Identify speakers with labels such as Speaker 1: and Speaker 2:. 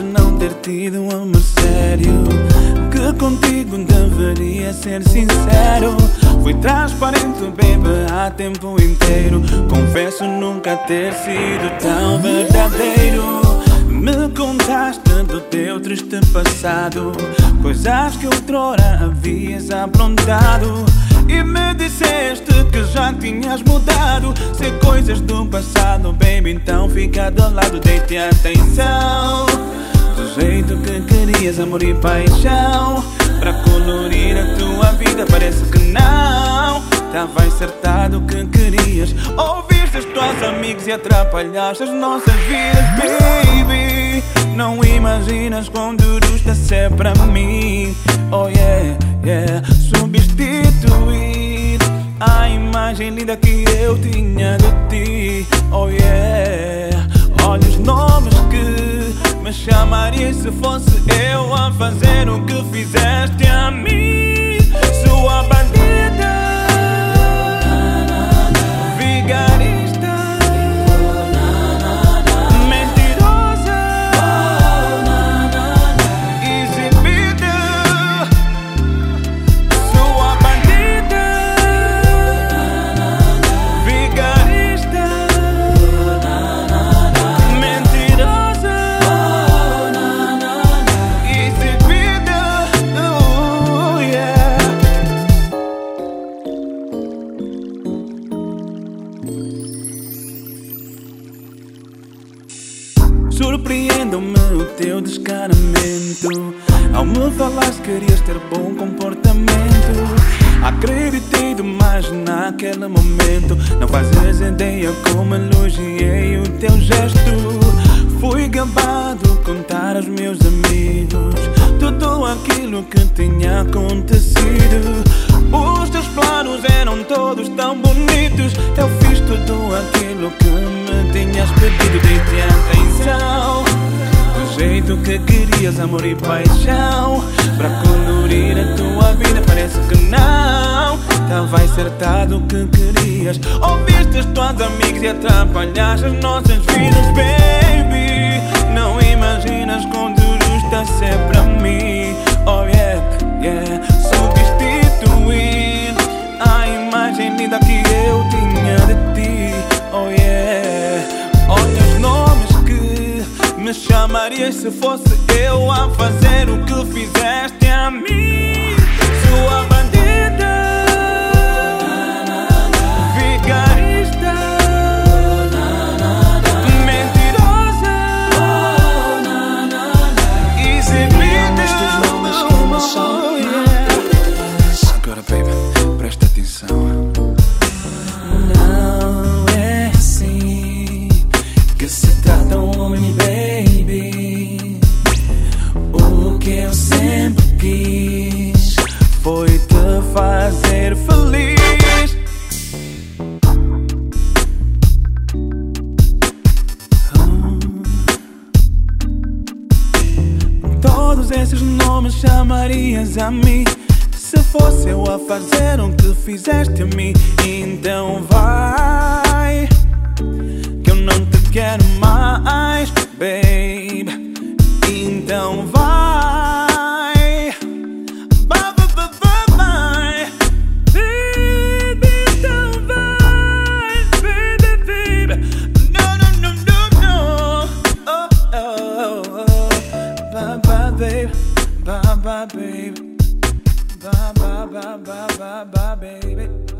Speaker 1: lamento não ter tido um amor sério. Que contigo deveria ser sincero. Fui transparente, baby, há tempo inteiro. Confesso nunca ter sido tão verdadeiro. Me contaste do teu triste passado, coisas que outrora havias aprontado. E me disseste que já tinhas mudado. Sei coisas do passado, baby, então fica do lado, deite atenção. Do jeito que querias, amor e paixão. Para colorir a tua vida, parece que não. Tava acertado que querias. Ouviste os teus amigos e atrapalhaste as nossas vidas, baby. Não imaginas quão duro está ser para mim. Oh yeah, yeah. Substituir a imagem linda que eu tinha de ti. Surpreendeu-me o teu descaramento. Ao me falares que querias ter bom comportamento. Acreditei demais naquele momento. Não fazes ideia como elogiei o teu gesto. Fui gabado contar aos meus amigos Tudo aquilo que tinha acontecido. Os teus planos eram todos tão bonitos. Eu fiz tudo aquilo que me tinhas pedido. Dei-te Jeito que querias, amor e paixão. Para colorir a tua vida parece que não. Tava acertado o que querias. Ouviste os teus amigos e atrapalhaste as nossas vidas, baby. Não imaginas quão duro está ser para mim. Oh yeah, yeah. Substituir a imagem linda que eu tinha de ti. Oh yeah me chamarias se fosse eu a fazer o que fizeste a mim? Sua bandida Vigarista Mentirosa Exibida.
Speaker 2: Amo estes
Speaker 1: chamarias a mim? Se fosse eu a fazer o que fizeste a mim Então vai Que eu não te quero mais, babe. Então vai. Vai, vai, vai, vai, Baby, então vai. Baby, baby. No, no, no, no, no. Oh, oh, oh, oh. Bye, bye, babe Bye, bye, babe Bye, bye, bye, bye, bye, bye, baby